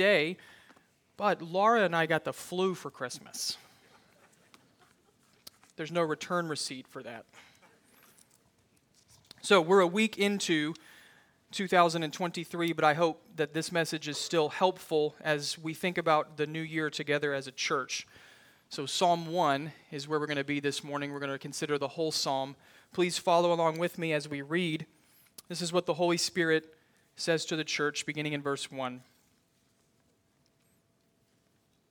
Day, but Laura and I got the flu for Christmas. There's no return receipt for that. So we're a week into 2023, but I hope that this message is still helpful as we think about the new year together as a church. So, Psalm 1 is where we're going to be this morning. We're going to consider the whole psalm. Please follow along with me as we read. This is what the Holy Spirit says to the church, beginning in verse 1.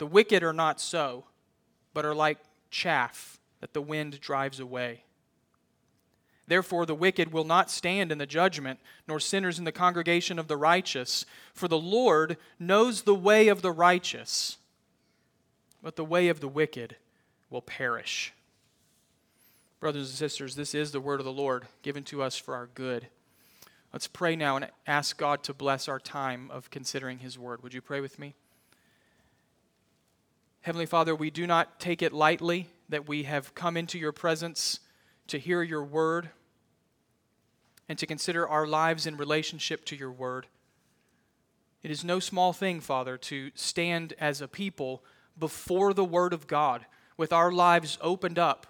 The wicked are not so, but are like chaff that the wind drives away. Therefore, the wicked will not stand in the judgment, nor sinners in the congregation of the righteous. For the Lord knows the way of the righteous, but the way of the wicked will perish. Brothers and sisters, this is the word of the Lord given to us for our good. Let's pray now and ask God to bless our time of considering His word. Would you pray with me? Heavenly Father, we do not take it lightly that we have come into your presence to hear your word and to consider our lives in relationship to your word. It is no small thing, Father, to stand as a people before the word of God with our lives opened up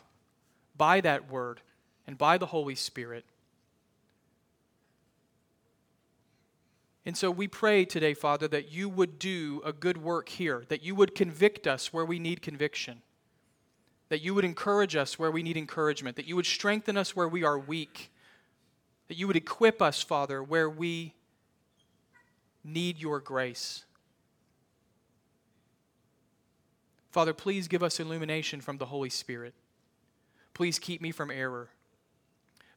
by that word and by the Holy Spirit. And so we pray today, Father, that you would do a good work here, that you would convict us where we need conviction, that you would encourage us where we need encouragement, that you would strengthen us where we are weak, that you would equip us, Father, where we need your grace. Father, please give us illumination from the Holy Spirit. Please keep me from error.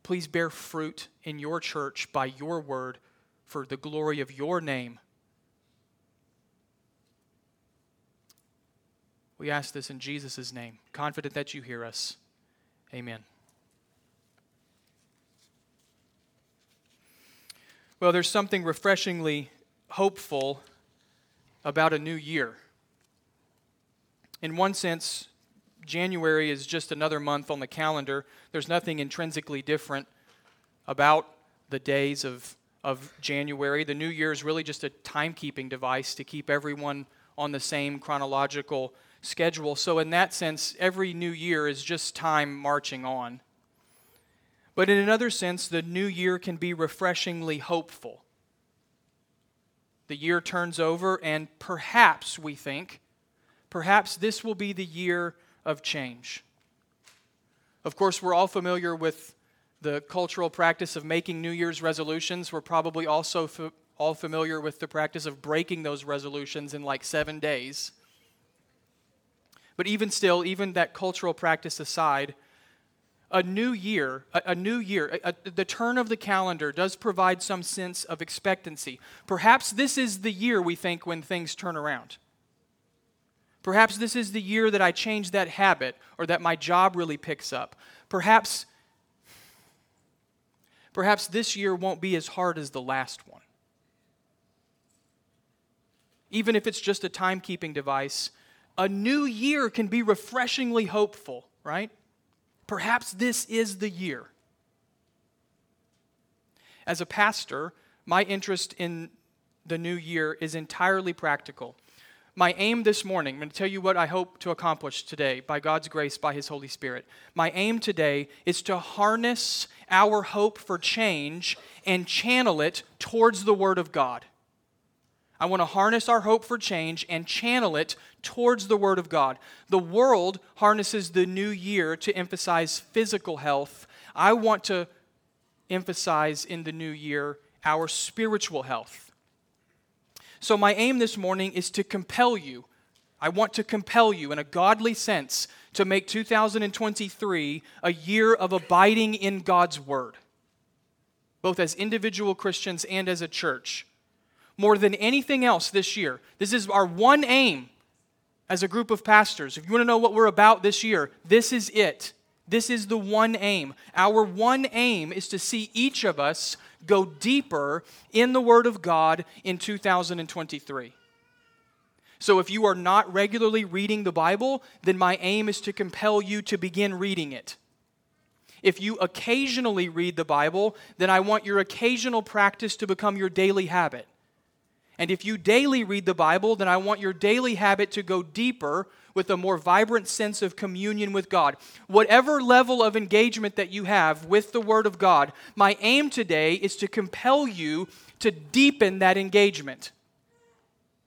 Please bear fruit in your church by your word for the glory of your name. We ask this in Jesus' name, confident that you hear us. Amen. Well, there's something refreshingly hopeful about a new year in one sense, January is just another month on the calendar. There's nothing intrinsically different about the days of, of January. The new year is really just a timekeeping device to keep everyone on the same chronological schedule. So, in that sense, every new year is just time marching on. But in another sense, the new year can be refreshingly hopeful. The year turns over, and perhaps we think perhaps this will be the year of change. Of course, we're all familiar with the cultural practice of making New Year's resolutions. We're probably also f- all familiar with the practice of breaking those resolutions in like seven days. But even still, even that cultural practice aside, a new year, a, new year, a, a, the turn of the calendar does provide some sense of expectancy. Perhaps this is the year we think when things turn around. Perhaps this is the year that I change that habit or that my job really picks up. Perhaps perhaps this year won't be as hard as the last one. Even if it's just a timekeeping device, a new year can be refreshingly hopeful, right? Perhaps this is the year. As a pastor, my interest in the new year is entirely practical. My aim this morning, I'm going to tell you what I hope to accomplish today by God's grace, by His Holy Spirit. My aim today is to harness our hope for change and channel it towards the Word of God. I want to harness our hope for change and channel it towards the Word of God. The world harnesses the new year to emphasize physical health. I want to emphasize in the new year our spiritual health. So, my aim this morning is to compel you. I want to compel you in a godly sense to make 2023 a year of abiding in God's Word, both as individual Christians and as a church. more than anything else this year. This is our one aim as a group of pastors. If you want to know what we're about this year, this is it. This is the one aim. Our one aim is to see each of us go deeper in the Word of God in 2023. So if you are not regularly reading the Bible, then my aim is to compel you to begin reading it. If you occasionally read the Bible, then I want your occasional practice to become your daily habit. And if you daily read the Bible, then I want your daily habit to go deeper with a more vibrant sense of communion with God. Whatever level of engagement that you have with the Word of God, my aim today is to compel you to deepen that engagement.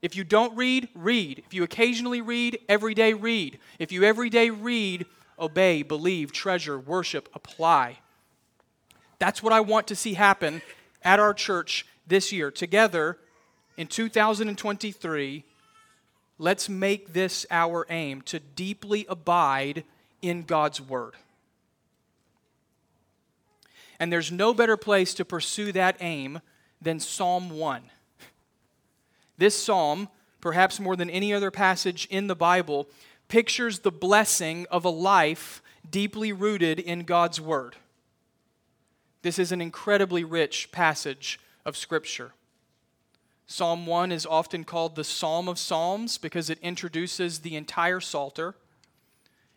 If you don't read, read. If you occasionally read, every day read. If you every day read, obey, believe, treasure, worship, apply. That's what I want to see happen at our church this year. Together in 2023, Let's make this our aim to deeply abide in God's Word. And there's no better place to pursue that aim than Psalm 1. This psalm, perhaps more than any other passage in the Bible, pictures the blessing of a life deeply rooted in God's Word. This is an incredibly rich passage of Scripture. Psalm 1 is often called the Psalm of Psalms because it introduces the entire Psalter.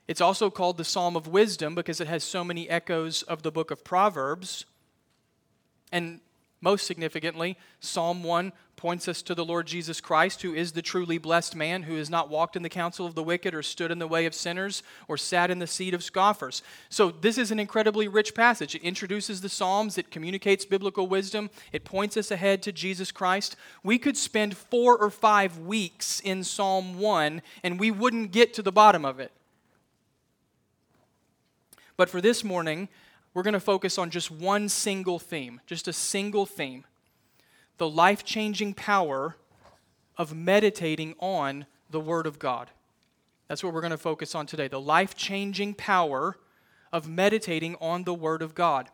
It's also called the Psalm of Wisdom because it has so many echoes of the book of Proverbs. And most significantly, Psalm 1 points us to the Lord Jesus Christ, who is the truly blessed man, who has not walked in the counsel of the wicked, or stood in the way of sinners, or sat in the seat of scoffers. So, this is an incredibly rich passage. It introduces the Psalms, it communicates biblical wisdom, it points us ahead to Jesus Christ. We could spend four or five weeks in Psalm 1, and we wouldn't get to the bottom of it. But for this morning, we're going to focus on just one single theme, just a single theme the life changing power of meditating on the Word of God. That's what we're going to focus on today the life changing power of meditating on the Word of God.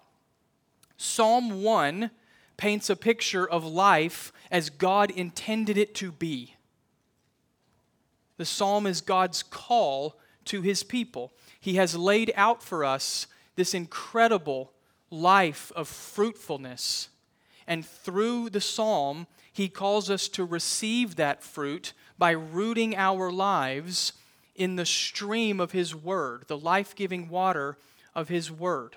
Psalm 1 paints a picture of life as God intended it to be. The psalm is God's call to his people. He has laid out for us this incredible life of fruitfulness. And through the psalm, he calls us to receive that fruit by rooting our lives in the stream of his word, the life giving water of his word.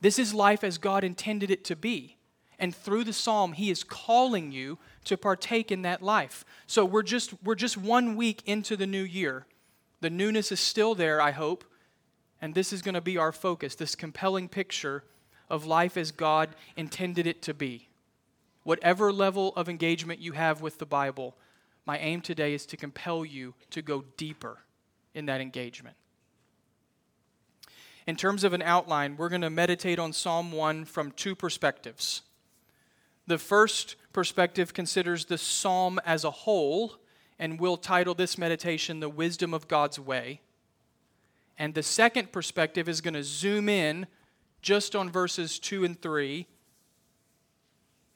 This is life as God intended it to be. And through the psalm, he is calling you to partake in that life. So we're just, we're just one week into the new year. The newness is still there, I hope, and this is going to be our focus this compelling picture of life as God intended it to be. Whatever level of engagement you have with the Bible, my aim today is to compel you to go deeper in that engagement. In terms of an outline, we're going to meditate on Psalm 1 from two perspectives. The first perspective considers the psalm as a whole, and we'll title this meditation The Wisdom of God's Way. And the second perspective is going to zoom in just on verses 2 and 3.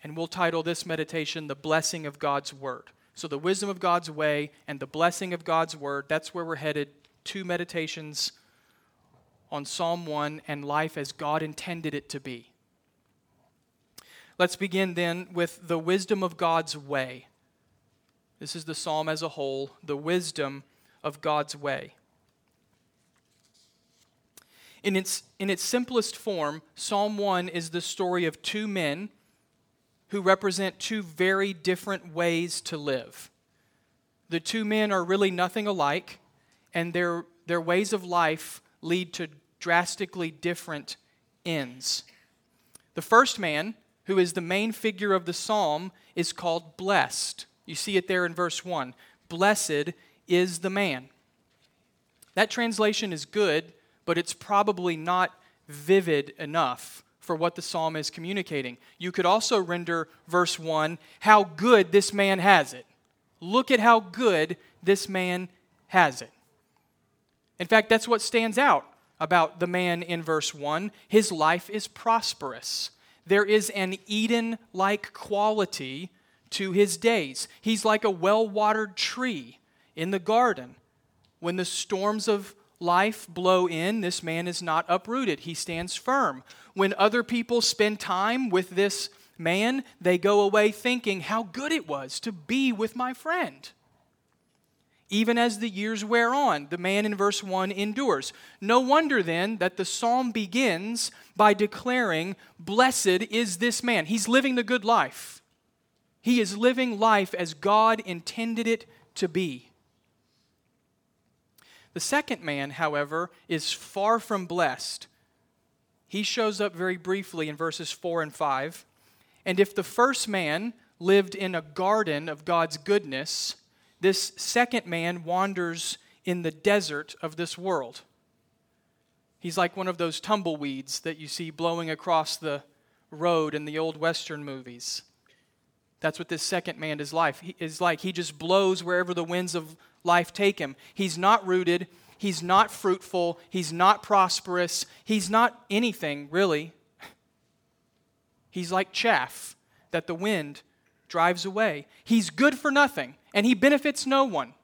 And we'll title this meditation The Blessing of God's Word. So, the wisdom of God's way and the blessing of God's Word, that's where we're headed. Two meditations on Psalm 1 and life as God intended it to be. Let's begin then with the wisdom of God's way. This is the psalm as a whole, the wisdom of God's way. In its, in its simplest form, Psalm 1 is the story of two men who represent two very different ways to live. The two men are really nothing alike, and their, their ways of life lead to drastically different ends. The first man, who is the main figure of the psalm, is called blessed. You see it there in verse 1. Blessed is the man. That translation is good but it's probably not vivid enough for what the psalm is communicating. You could also render verse 1 how good this man has it. Look at how good this man has it. In fact, that's what stands out about the man in verse 1. His life is prosperous. There is an Eden like quality to his days. He's like a well watered tree in the garden. When the storms of life blow in, this man is not uprooted. He stands firm. When other people spend time with this man, they go away thinking how good it was to be with my friend. Even as the years wear on, the man in verse 1 endures. No wonder then that the psalm begins by declaring, Blessed is this man. He's living the good life. He is living life as God intended it to be. The second man, however, is far from blessed. He shows up very briefly in verses 4 and 5. And if the first man lived in a garden of God's goodness, this second man wanders in the desert of this world. He's like one of those tumbleweeds that you see blowing across the road in the old Western movies. That's what this second man is life is like. He just blows wherever the winds of life take him. He's not rooted, he's not fruitful, he's not prosperous, he's not anything really. He's like chaff that the wind drives away. He's good for nothing, and he benefits no one.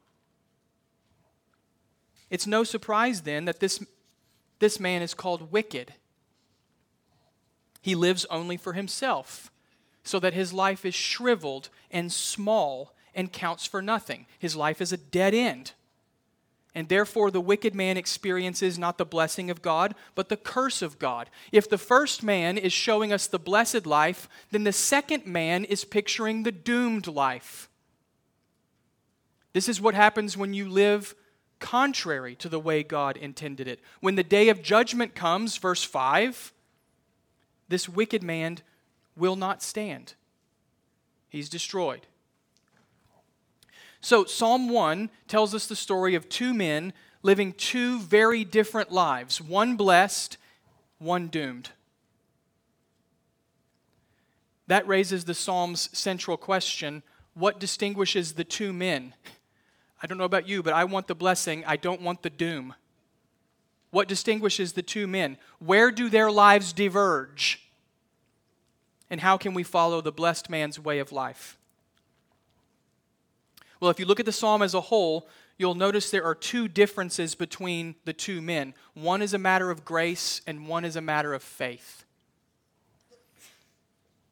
It's no surprise then that this, this man is called wicked. He lives only for himself, so that his life is shriveled and small and counts for nothing. His life is a dead end. And therefore, the wicked man experiences not the blessing of God, but the curse of God. If the first man is showing us the blessed life, then the second man is picturing the doomed life. This is what happens when you live contrary to the way God intended it. When the day of judgment comes, verse 5, this wicked man will not stand, he's destroyed. So, Psalm 1 tells us the story of two men living two very different lives one blessed, one doomed. That raises the Psalm's central question what distinguishes the two men? I don't know about you, but I want the blessing, I don't want the doom. What distinguishes the two men? Where do their lives diverge? And how can we follow the blessed man's way of life? Well, if you look at the psalm as a whole, you'll notice there are two differences between the two men. One is a matter of grace, and one is a matter of faith.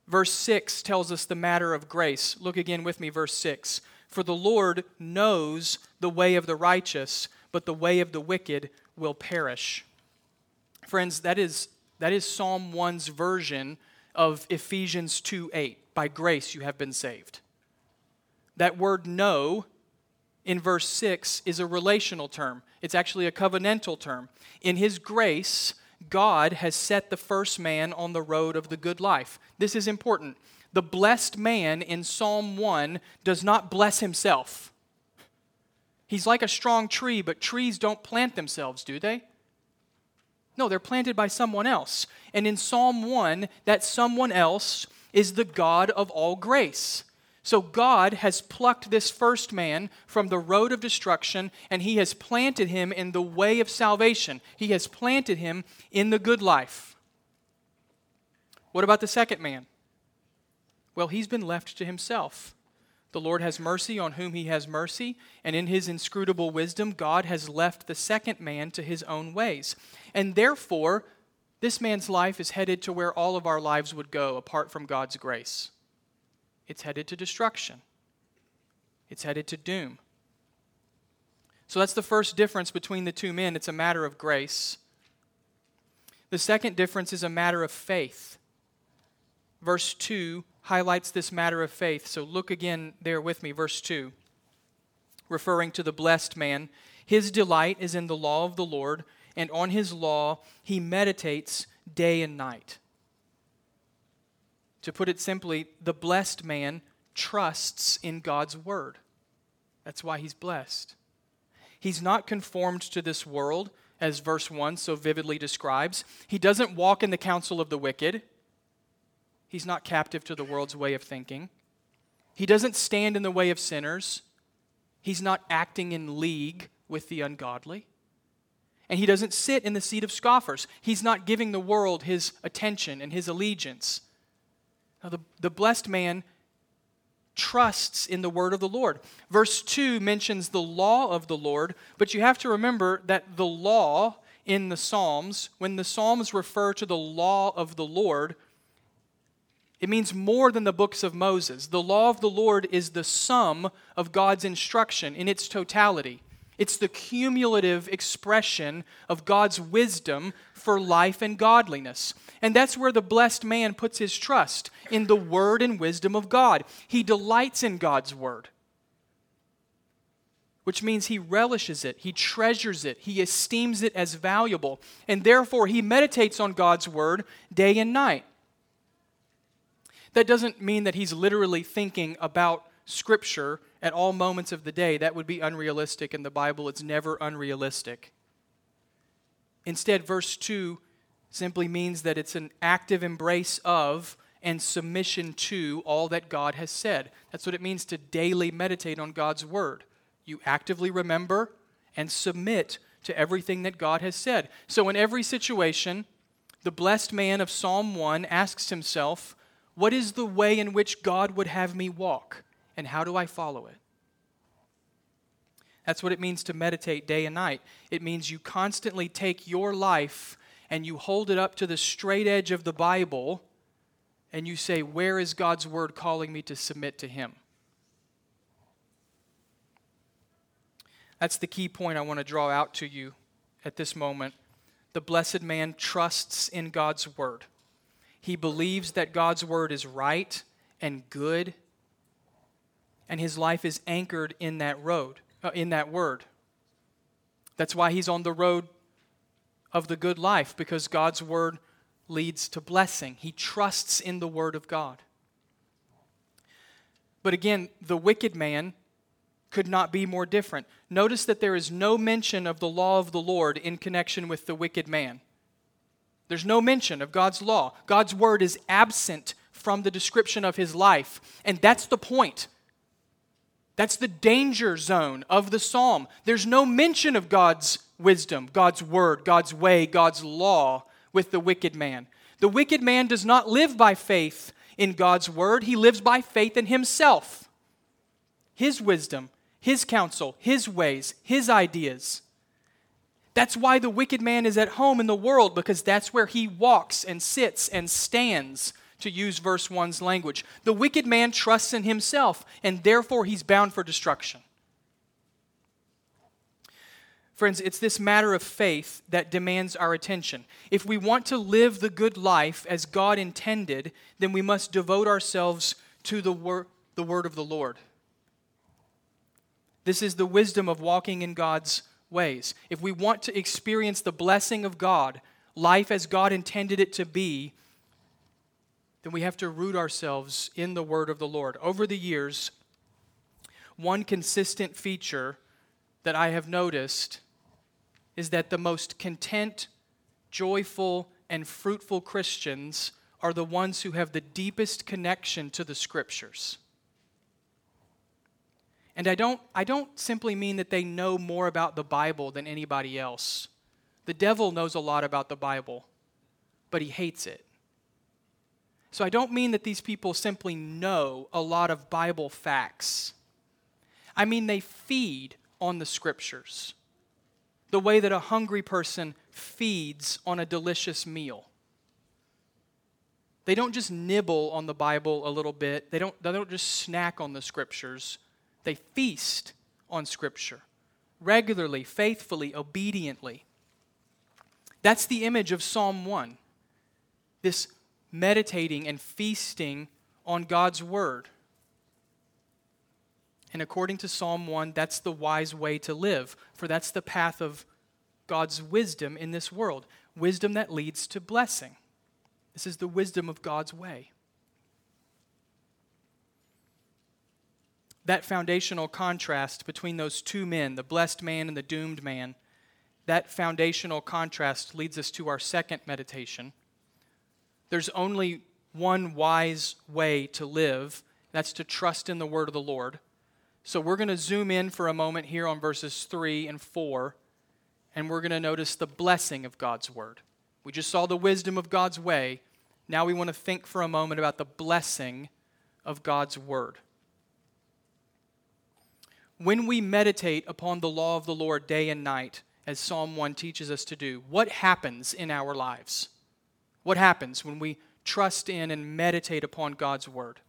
Verse 6 tells us the matter of grace. Look again with me, verse 6. For the Lord knows the way of the righteous, but the way of the wicked will perish. Friends, that is, that is Psalm 1's version of Ephesians 2 8. By grace you have been saved. That word know in verse 6 is a relational term, it's actually a covenantal term. In His grace, God has set the first man on the road of the good life. This is important. The blessed man in Psalm 1 does not bless himself. He's like a strong tree, but trees don't plant themselves, do they? No, they're planted by someone else. And in Psalm 1, that someone else is the God of all grace. So God has plucked this first man from the road of destruction and he has planted him in the way of salvation. He has planted him in the good life. What about the second man? Well, he's been left to himself. The Lord has mercy on whom he has mercy, and in his inscrutable wisdom, God has left the second man to his own ways. And therefore, this man's life is headed to where all of our lives would go apart from God's grace it's headed to destruction, it's headed to doom. So that's the first difference between the two men. It's a matter of grace. The second difference is a matter of faith. Verse 2 highlights this matter of faith. So look again there with me, verse 2. Referring to the blessed man, his delight is in the law of the Lord, and on his law he meditates day and night. To put it simply, the blessed man trusts in God's word. That's why he's blessed. He's not conformed to this world, as verse 1 so vividly describes. He doesn't walk in the counsel of the wicked. He's not captive to the world's way of thinking. He doesn't stand in the way of sinners. He's not acting in league with the ungodly. And he doesn't sit in the seat of scoffers. He's not giving the world his attention and his allegiance. Now, the, the blessed man trusts in the word of the Lord. Verse 2 mentions the law of the Lord, but you have to remember that the law in the Psalms, when the Psalms refer to the law of the Lord, it means more than the books of Moses. The law of the Lord is the sum of God's instruction in its totality. It's the cumulative expression of God's wisdom for life and godliness. And that's where the blessed man puts his trust in the word and wisdom of God. He delights in God's word, which means he relishes it, he treasures it, he esteems it as valuable, and therefore he meditates on God's word day and night. That doesn't mean that he's literally thinking about Scripture at all moments of the day. That would be unrealistic in the Bible. It's never unrealistic. Instead, verse 2 simply means that it's an active embrace of and submission to all that God has said. That's what it means to daily meditate on God's Word. You actively remember and submit to everything that God has said. So, in every situation, the blessed man of Psalm 1 asks himself, What is the way in which God would have me walk? and how do I follow it? That's what it means to meditate day and night. It means you constantly take your life and you hold it up to the straight edge of the Bible and you say, Where is God's word calling me to submit to Him? That's the key point I want to draw out to you at this moment. The blessed man trusts in God's word. He believes that God's word is right and good and his life is anchored in that road, uh, in that word. That's why he's on the road of the good life because God's word leads to blessing. He trusts in the word of God. But again, the wicked man could not be more different. Notice that there is no mention of the law of the Lord in connection with the wicked man. There's no mention of God's law. God's word is absent from the description of his life. And that's the point. That's the danger zone of the psalm. There's no mention of God's wisdom, God's word, God's way, God's law with the wicked man. The wicked man does not live by faith in God's word, he lives by faith in himself, his wisdom, his counsel, his ways, his ideas. That's why the wicked man is at home in the world, because that's where he walks and sits and stands to use verse 1's language. The wicked man trusts in himself, and therefore he's bound for destruction. Friends, it's this matter of faith that demands our attention. If we want to live the good life as God intended, then we must devote ourselves to the, wor- the word of the Lord. This is the wisdom of walking in God's ways. If we want to experience the blessing of God, life as God intended it to be, then we have to root ourselves in the word of the Lord. Over the years, one consistent feature that I have noticed is that the most content, joyful, and fruitful Christians are the ones who have the deepest connection to the scriptures. And I don't, I don't simply mean that they know more about the Bible than anybody else. The devil knows a lot about the Bible, but he hates it. So I don't mean that these people simply know a lot of Bible facts. I mean they feed on the scriptures the way that a hungry person feeds on a delicious meal. They don't just nibble on the Bible a little bit, they don't, they don't just snack on the scriptures, they feast on scripture regularly, faithfully, obediently. That's the image of Psalm 1. This meditating and feasting on God's word. And according to Psalm 1, that's the wise way to live, for that's the path of God's wisdom in this world wisdom that leads to blessing. This is the wisdom of God's way. That foundational contrast between those two men, the blessed man and the doomed man, that foundational contrast leads us to our second meditation there's only one wise way to live that's to trust in the word of the Lord. So we're going to zoom in for a moment here on verses 3 and 4, and we're going to notice the blessing of God's word. We just saw the wisdom of God's way. Now we want to think for a moment about the blessing of God's word. when we meditate upon the law of the Lord day and night, as Psalm 1 teaches us to do, what happens in our lives? What happens when we trust in and meditate upon God's word?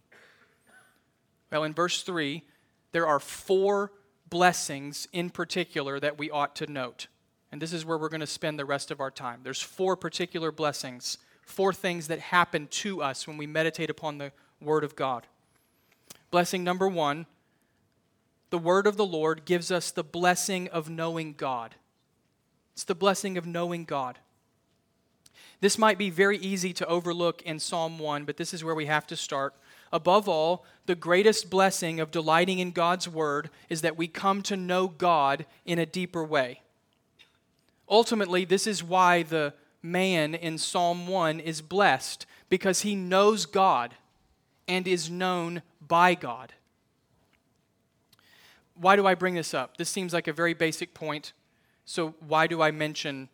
Well, in verse 3, there are four blessings in particular that we ought to note. And this is where we're going to spend the rest of our time. There's four particular blessings, four things that happen to us when we meditate upon the word of God. Blessing number 1, the word of the Lord gives us the blessing of knowing God. It's the blessing of knowing God. This might be very easy to overlook in Psalm 1, but this is where we have to start. Above all, the greatest blessing of delighting in God's Word is that we come to know God in a deeper way. Ultimately, this is why the man in Psalm 1 is blessed, because he knows God and is known by God. Why do I bring this up? This seems like a very basic point. So why do I mention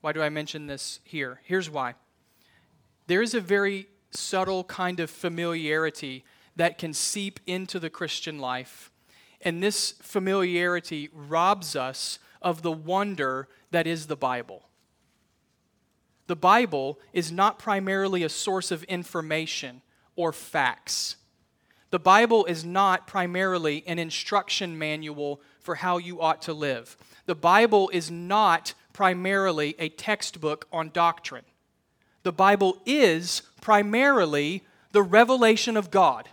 why do I mention this here? Here's why. There is a very subtle kind of familiarity that can seep into the Christian life. And this familiarity robs us of the wonder that is the Bible. The Bible is not primarily a source of information or facts. The Bible is not primarily an instruction manual for how you ought to live. The Bible is not primarily a textbook on doctrine. The Bible is primarily the revelation of God.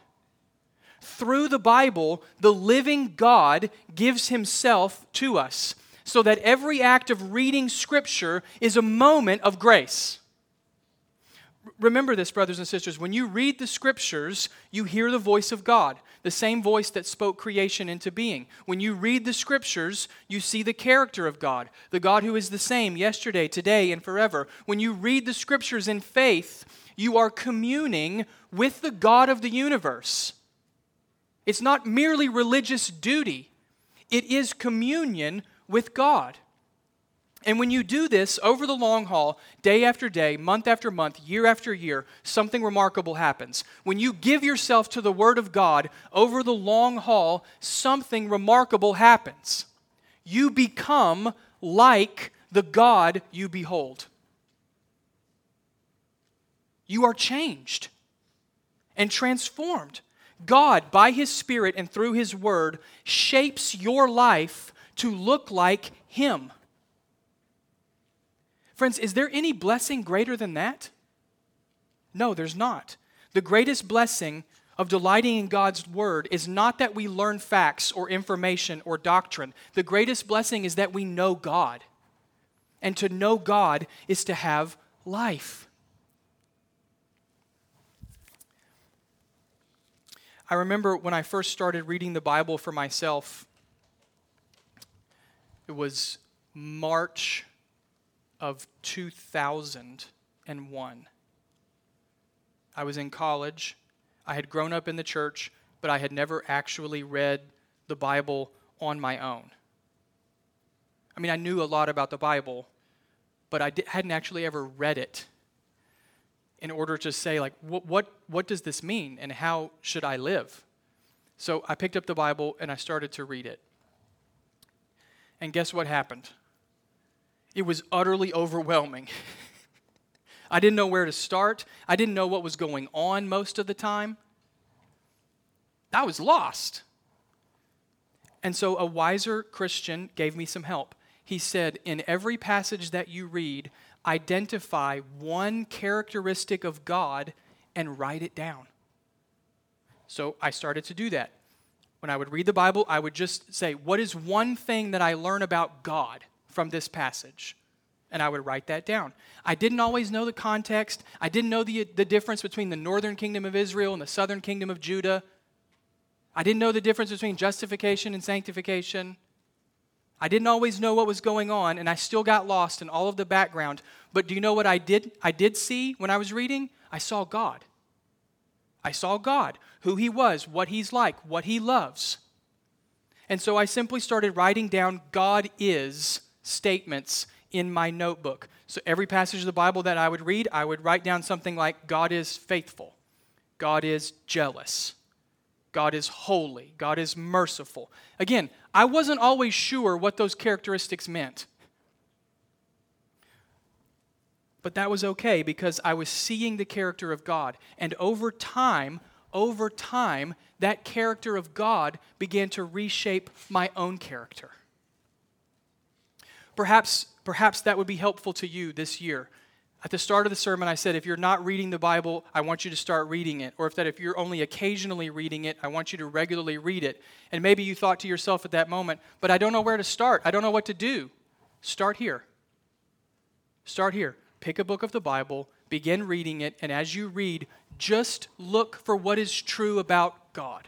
Through the Bible, the living God gives himself to us so that every act of reading Scripture is a moment of grace. Remember this, brothers and sisters. When you read the Scriptures, you hear the voice of God, the same voice that spoke creation into being. When you read the Scriptures, you see the character of God, the God who is the same yesterday, today, and forever. When you read the Scriptures in faith, you are communing with the God of the universe. It's not merely religious duty, it is communion with God. And when you do this over the long haul, day after day, month after month, year after year, something remarkable happens. When you give yourself to the Word of God over the long haul, something remarkable happens. You become like the God you behold. You are changed and transformed. God, by His Spirit and through His Word, shapes your life to look like Him. Friends, is there any blessing greater than that? No, there's not. The greatest blessing of delighting in God's Word is not that we learn facts or information or doctrine. The greatest blessing is that we know God. And to know God is to have life. I remember when I first started reading the Bible for myself, it was March of 2001. I was in college. I had grown up in the church, but I had never actually read the Bible on my own. I mean, I knew a lot about the Bible, but I hadn't actually ever read it in order to say, like, what, what, what does this mean and how should I live? So I picked up the Bible and I started to read it. And guess what happened? It was utterly overwhelming. I didn't know where to start. I didn't know what was going on most of the time. I was lost. And so a wiser Christian gave me some help. He said, In every passage that you read, identify one characteristic of God and write it down. So I started to do that. When I would read the Bible, I would just say, What is one thing that I learn about God from this passage? And I would write that down. I didn't always know the context. I didn't know the, the difference between the northern kingdom of Israel and the southern kingdom of Judah. I didn't know the difference between justification and sanctification. I didn't always know what was going on, and I still got lost in all of the background. But do you know what I did? I did see when I was reading? I saw God. I saw God, who He was, what He's like, what He loves. And so I simply started writing down God is statements in my notebook. So every passage of the Bible that I would read, I would write down something like God is faithful, God is jealous, God is holy, God is merciful. Again, I wasn't always sure what those characteristics meant. But that was okay because I was seeing the character of God. And over time, over time, that character of God began to reshape my own character. Perhaps, perhaps that would be helpful to you this year. At the start of the sermon, I said, if you're not reading the Bible, I want you to start reading it. Or if that if you're only occasionally reading it, I want you to regularly read it. And maybe you thought to yourself at that moment, but I don't know where to start. I don't know what to do. Start here. Start here. Pick a book of the Bible, begin reading it, and as you read, just look for what is true about God.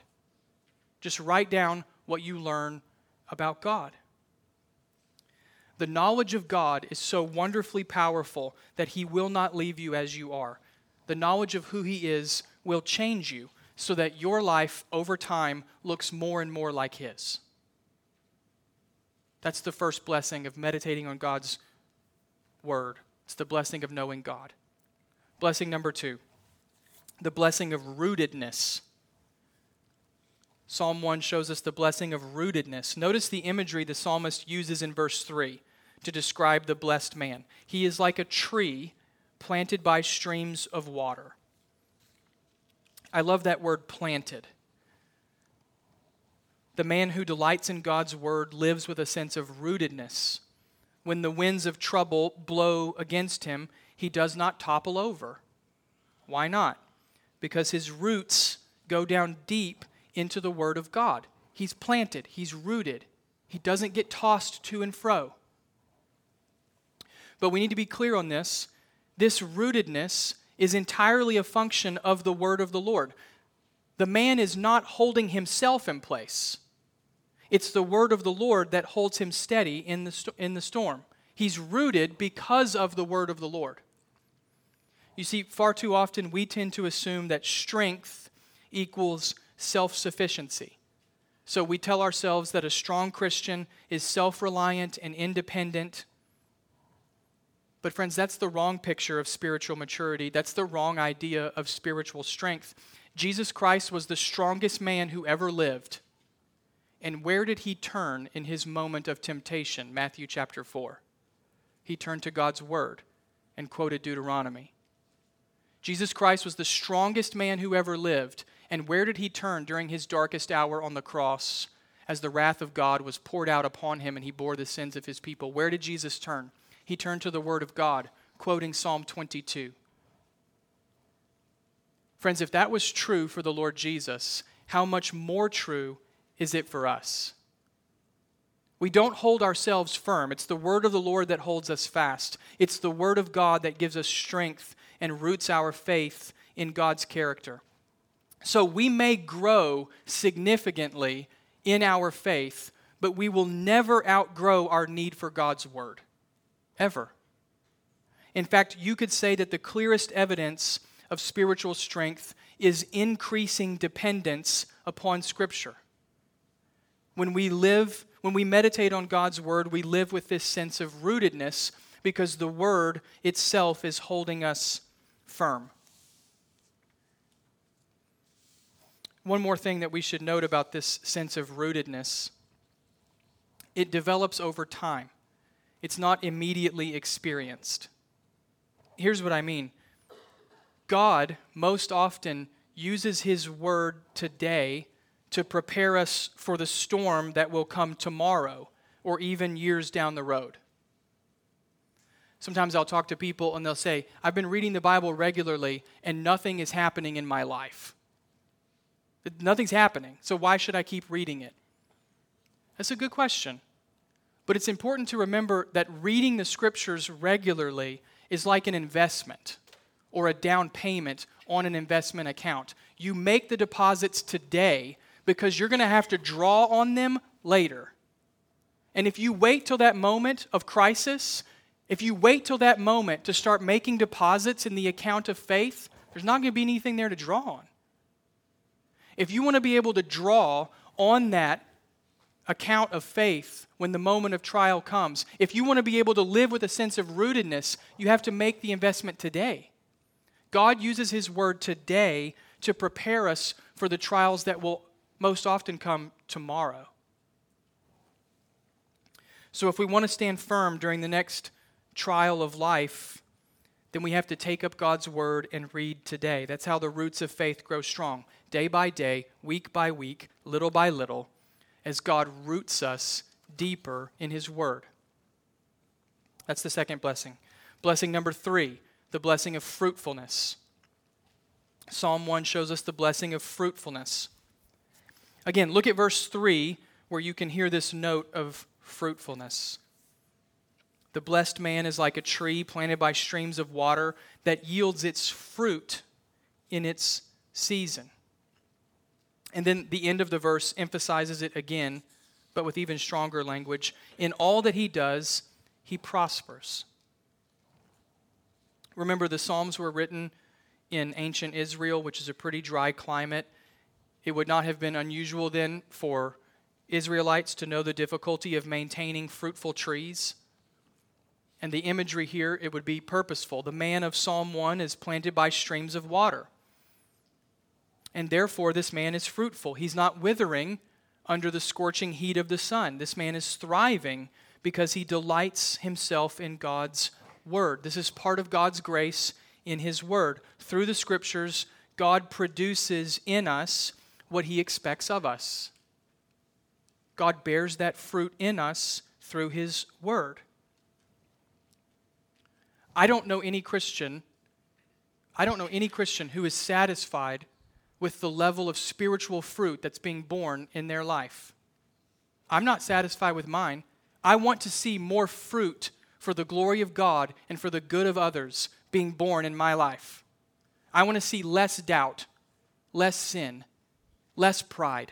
Just write down what you learn about God. The knowledge of God is so wonderfully powerful that He will not leave you as you are. The knowledge of who He is will change you so that your life over time looks more and more like His. That's the first blessing of meditating on God's Word. It's the blessing of knowing God. Blessing number two the blessing of rootedness. Psalm 1 shows us the blessing of rootedness. Notice the imagery the psalmist uses in verse 3 to describe the blessed man. He is like a tree planted by streams of water. I love that word planted. The man who delights in God's word lives with a sense of rootedness. When the winds of trouble blow against him, he does not topple over. Why not? Because his roots go down deep into the Word of God. He's planted, he's rooted, he doesn't get tossed to and fro. But we need to be clear on this. This rootedness is entirely a function of the word of the Lord. The man is not holding himself in place. It's the word of the Lord that holds him steady in the, in the storm. He's rooted because of the word of the Lord. You see, far too often we tend to assume that strength equals self sufficiency. So we tell ourselves that a strong Christian is self reliant and independent but, friends, that's the wrong picture of spiritual maturity. That's the wrong idea of spiritual strength. Jesus Christ was the strongest man who ever lived. And where did he turn in his moment of temptation? Matthew chapter 4. He turned to God's word and quoted Deuteronomy. Jesus Christ was the strongest man who ever lived. And where did he turn during his darkest hour on the cross as the wrath of God was poured out upon him and he bore the sins of his people? Where did Jesus turn? he turned to the Word of God, quoting Psalm 22. Friends, if that was true for the Lord Jesus, how much more true is it for us? We don't hold ourselves firm. It's the word of the Lord that holds us fast. It's the word of God that gives us strength and roots our faith in God's character. So we may grow significantly in our faith, but we will never outgrow our need for God's word ever. In fact, you could say that the clearest evidence of spiritual strength is increasing dependence upon Scripture. When we live, when we meditate on God's Word, we live with this sense of rootedness because the Word itself is holding us firm. One more thing that we should note about this sense of rootedness it develops over time it's not immediately experienced. Here's what I mean God most often uses His word today to prepare us for the storm that will come tomorrow or even years down the road. Sometimes I'll talk to people and they'll say, I've been reading the Bible regularly and nothing is happening in my life. Nothing's happening, so why should I keep reading it? That's a good question. But it's important to remember that reading the scriptures regularly is like an investment or a down payment on an investment account. You make the deposits today because you're going to have to draw on them later. And if you wait till that moment of crisis, if you wait till that moment to start making deposits in the account of faith, there's not going to be anything there to draw on. If you want to be able to draw on that account of faith when the moment of trial comes. If you want to be able to live with a sense of rootedness, you have to make the investment today. God uses His word today to prepare us for the trials that will most often come tomorrow. So if we want to stand firm during the next trial of life, then we have to take up God's word and read today. That's how the roots of faith grow strong, day by day, week by week, little by little, as God roots us deeper in his word. That's the second blessing. Blessing number three, the blessing of fruitfulness. Psalm 1 shows us the blessing of fruitfulness. Again, look at verse 3 where you can hear this note of fruitfulness. The blessed man is like a tree planted by streams of water that yields its fruit in its season. And then the end of the verse emphasizes it again, but with even stronger language. In all that he does, he prospers. Remember, the Psalms were written in ancient Israel, which is a pretty dry climate. It would not have been unusual then for Israelites to know the difficulty of maintaining fruitful trees. And the imagery here, it would be purposeful. The man of Psalm 1 is planted by streams of water. And therefore, this man is fruitful. He's not withering under the scorching heat of the sun. This man is thriving because he delights himself in God's word. This is part of God's grace in his word. Through the scriptures, God produces in us what he expects of us. God bears that fruit in us through his word. I don't know any Christian I don't know any Christian who is satisfied with the level of spiritual fruit that's being borne in their life. I'm not satisfied with mine. I want to see more fruit for the glory of God and for the good of others being borne in my life. I want to see less doubt, less sin, less pride.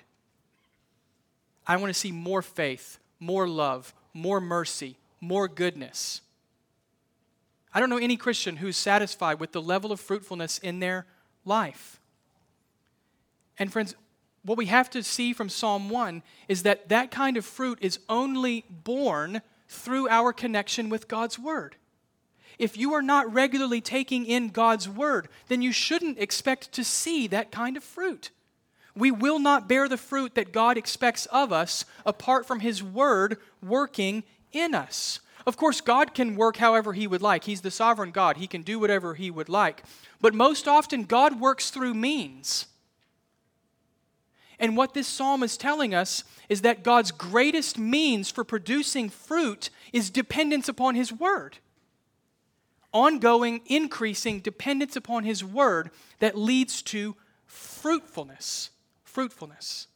I want to see more faith, more love, more mercy, more goodness. I don't know any Christian who's satisfied with the level of fruitfulness in their life. And, friends, what we have to see from Psalm 1 is that that kind of fruit is only borne through our connection with God's Word. If you are not regularly taking in God's Word, then you shouldn't expect to see that kind of fruit. We will not bear the fruit that God expects of us apart from His Word working in us. Of course, God can work however He would like. He's the sovereign God. He can do whatever He would like. But most often, God works through means. And what this psalm is telling us is that God's greatest means for producing fruit is dependence upon His Word. Ongoing, increasing dependence upon His Word that leads to fruitfulness. Fruitfulness.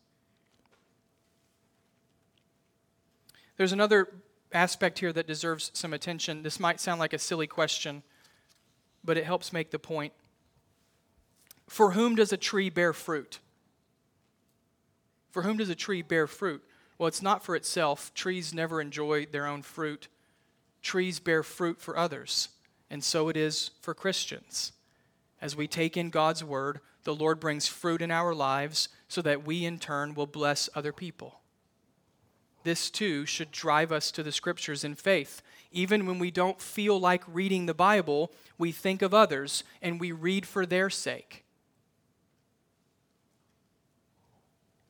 There's another aspect here that deserves some attention. This might sound like a silly question, but it helps make the point. For whom does a tree bear fruit? For whom does a tree bear fruit? Well, it's not for itself. Trees never enjoy their own fruit. Trees bear fruit for others, and so it is for Christians. As we take in God's word, the Lord brings fruit in our lives so that we in turn will bless other people. This too should drive us to the scriptures in faith. Even when we don't feel like reading the Bible, we think of others and we read for their sake.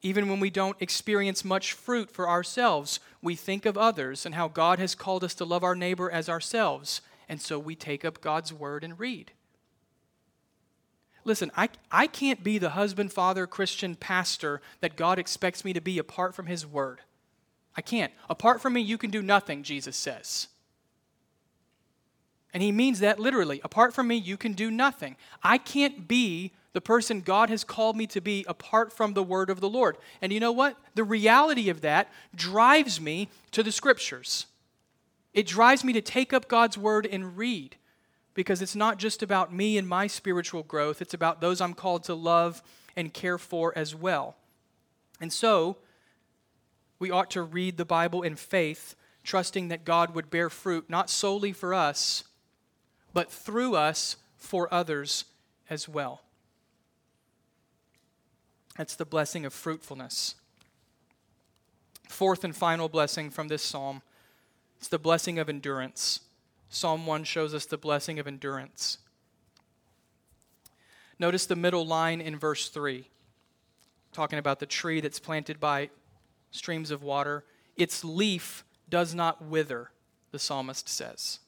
Even when we don't experience much fruit for ourselves, we think of others and how God has called us to love our neighbor as ourselves. And so we take up God's word and read. Listen, I, I can't be the husband, father, Christian pastor that God expects me to be apart from his word. I can't. Apart from me, you can do nothing, Jesus says. And he means that literally. Apart from me, you can do nothing. I can't be the person God has called me to be apart from the word of the Lord. And you know what? The reality of that drives me to the scriptures. It drives me to take up God's word and read because it's not just about me and my spiritual growth, it's about those I'm called to love and care for as well. And so, we ought to read the Bible in faith, trusting that God would bear fruit, not solely for us, but through us for others as well. That's the blessing of fruitfulness. Fourth and final blessing from this psalm it's the blessing of endurance. Psalm 1 shows us the blessing of endurance. Notice the middle line in verse 3, talking about the tree that's planted by streams of water. Its leaf does not wither, the psalmist says.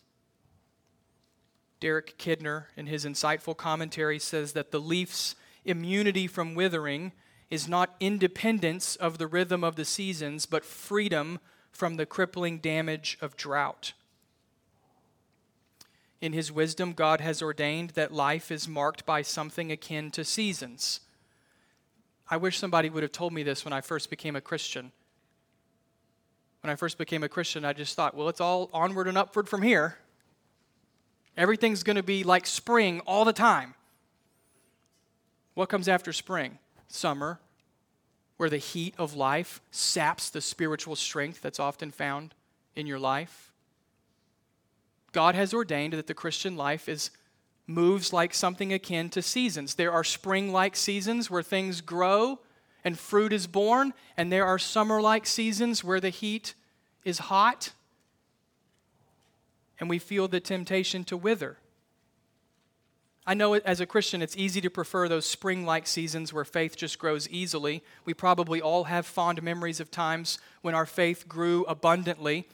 Derek Kidner, in his insightful commentary, says that the leaf's immunity from withering is not independence of the rhythm of the seasons, but freedom from the crippling damage of drought. In his wisdom, God has ordained that life is marked by something akin to seasons. I wish somebody would have told me this when I first became a Christian. When I first became a Christian, I just thought, well, it's all onward and upward from here. Everything's going to be like spring all the time. What comes after spring? Summer, where the heat of life saps the spiritual strength that's often found in your life. God has ordained that the Christian life is moves like something akin to seasons. There are spring like seasons where things grow and fruit is borne, and there are summer like seasons where the heat is hot and we feel the temptation to wither. I know as a Christian, it's easy to prefer those spring like seasons where faith just grows easily. We probably all have fond memories of times when our faith grew abundantly.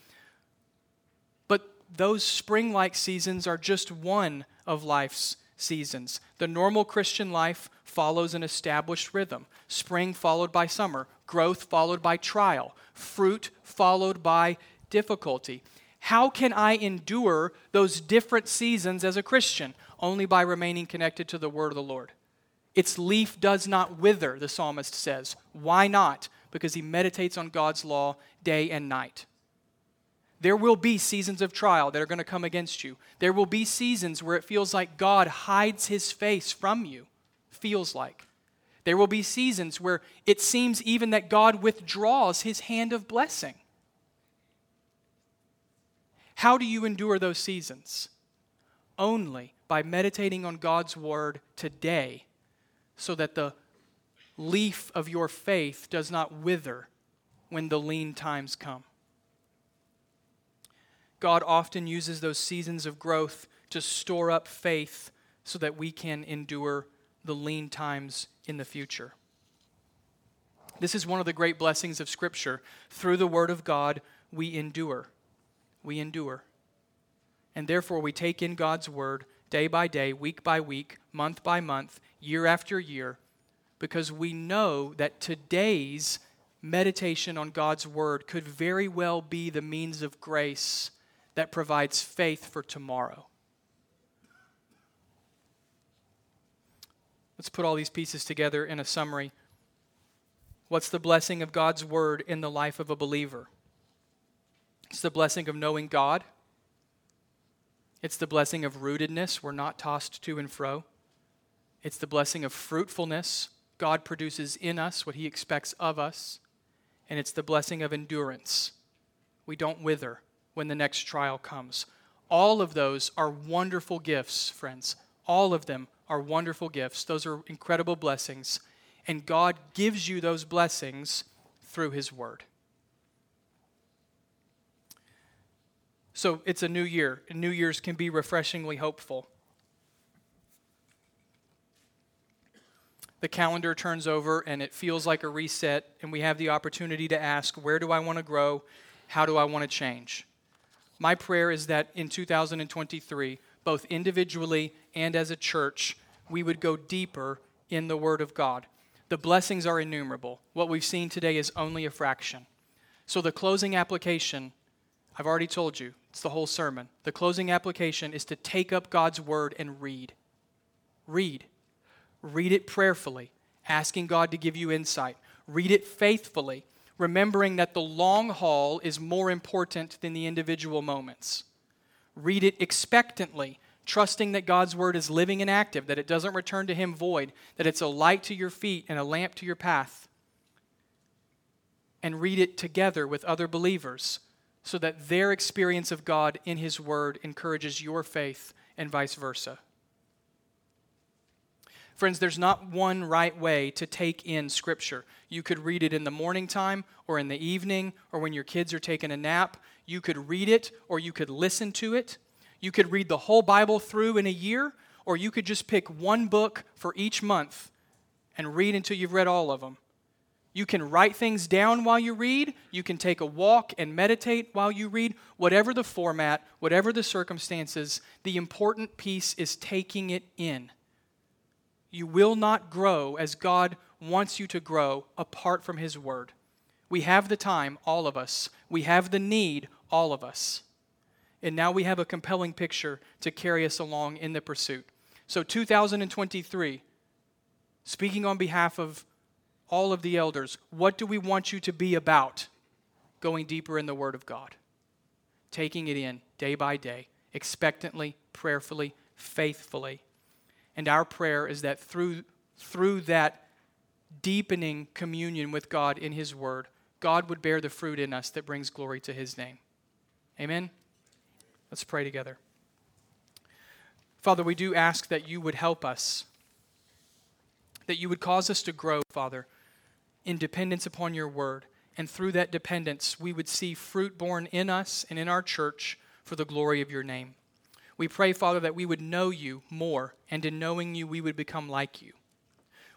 Those spring like seasons are just one of life's seasons. The normal Christian life follows an established rhythm spring followed by summer, growth followed by trial, fruit followed by difficulty. How can I endure those different seasons as a Christian? Only by remaining connected to the word of the Lord. Its leaf does not wither, the psalmist says. Why not? Because he meditates on God's law day and night. There will be seasons of trial that are going to come against you. There will be seasons where it feels like God hides his face from you. Feels like. There will be seasons where it seems even that God withdraws his hand of blessing. How do you endure those seasons? Only by meditating on God's word today so that the leaf of your faith does not wither when the lean times come. God often uses those seasons of growth to store up faith so that we can endure the lean times in the future. This is one of the great blessings of Scripture. Through the Word of God, we endure we endure. And therefore, we take in God's word day by day, week by week, month by month, year after year, because we know that today's meditation on God's word could very well be the means of grace that provides faith for tomorrow. Let's put all these pieces together in a summary. What's the blessing of God's word in the life of a believer? It's the blessing of knowing God. It's the blessing of rootedness. We're not tossed to and fro. It's the blessing of fruitfulness. God produces in us what He expects of us. And it's the blessing of endurance. We don't wither when the next trial comes. All of those are wonderful gifts, friends. All of them are wonderful gifts. Those are incredible blessings. And God gives you those blessings through His Word. So it's a new year, and New Year's can be refreshingly hopeful. The calendar turns over and it feels like a reset, and we have the opportunity to ask, Where do I want to grow? How do I want to change? My prayer is that in 2023, both individually and as a church, we would go deeper in the Word of God. The blessings are innumerable. What we've seen today is only a fraction. So, the closing application, I've already told you, it's the whole sermon. The closing application is to take up God's word and read. Read. Read it prayerfully, asking God to give you insight. Read it faithfully, remembering that the long haul is more important than the individual moments. Read it expectantly, trusting that God's word is living and active, that it doesn't return to Him void, that it's a light to your feet and a lamp to your path. And read it together with other believers so that their experience of God in His Word encourages your faith and vice versa. Friends, there's not one right way to take in Scripture. You could read it in the morning time or in the evening or when your kids are taking a nap. You could read it or you could listen to it. You could read the whole Bible through in a year or you could just pick one book for each month and read until you've read all of them. You can write things down while you read. You can take a walk and meditate while you read. Whatever the format, whatever the circumstances, the important piece is taking it in. You will not grow as God wants you to grow apart from His Word. We have the time, all of us. We have the need, all of us. And now we have a compelling picture to carry us along in the pursuit. So, 2023, speaking on behalf of all of the elders, what do we want you to be about? Going deeper in the Word of God, taking it in day by day, expectantly, prayerfully, faithfully. And our prayer is that through, through that deepening communion with God in His Word, God would bear the fruit in us that brings glory to His name. Amen? Let's pray together. Father, we do ask that you would help us, that you would cause us to grow, Father, in dependence upon your word. And through that dependence, we would see fruit borne in us and in our church for the glory of your name. We pray, Father, that we would know you more, and in knowing you, we would become like you.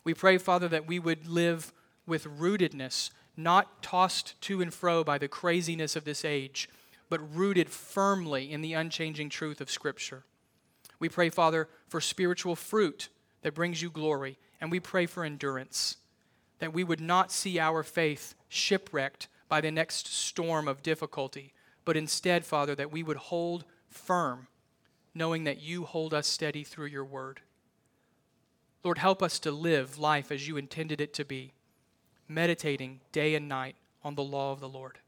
We pray, Father, that we would live with rootedness, not tossed to and fro by the craziness of this age, but rooted firmly in the unchanging truth of Scripture. We pray, Father, for spiritual fruit that brings you glory, and we pray for endurance, that we would not see our faith shipwrecked by the next storm of difficulty, but instead, Father, that we would hold firm, knowing that you hold us steady through your word. Lord, help us to live life as you intended it to be, meditating day and night on the law of the Lord.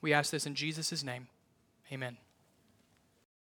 We ask this in Jesus' name. Amen.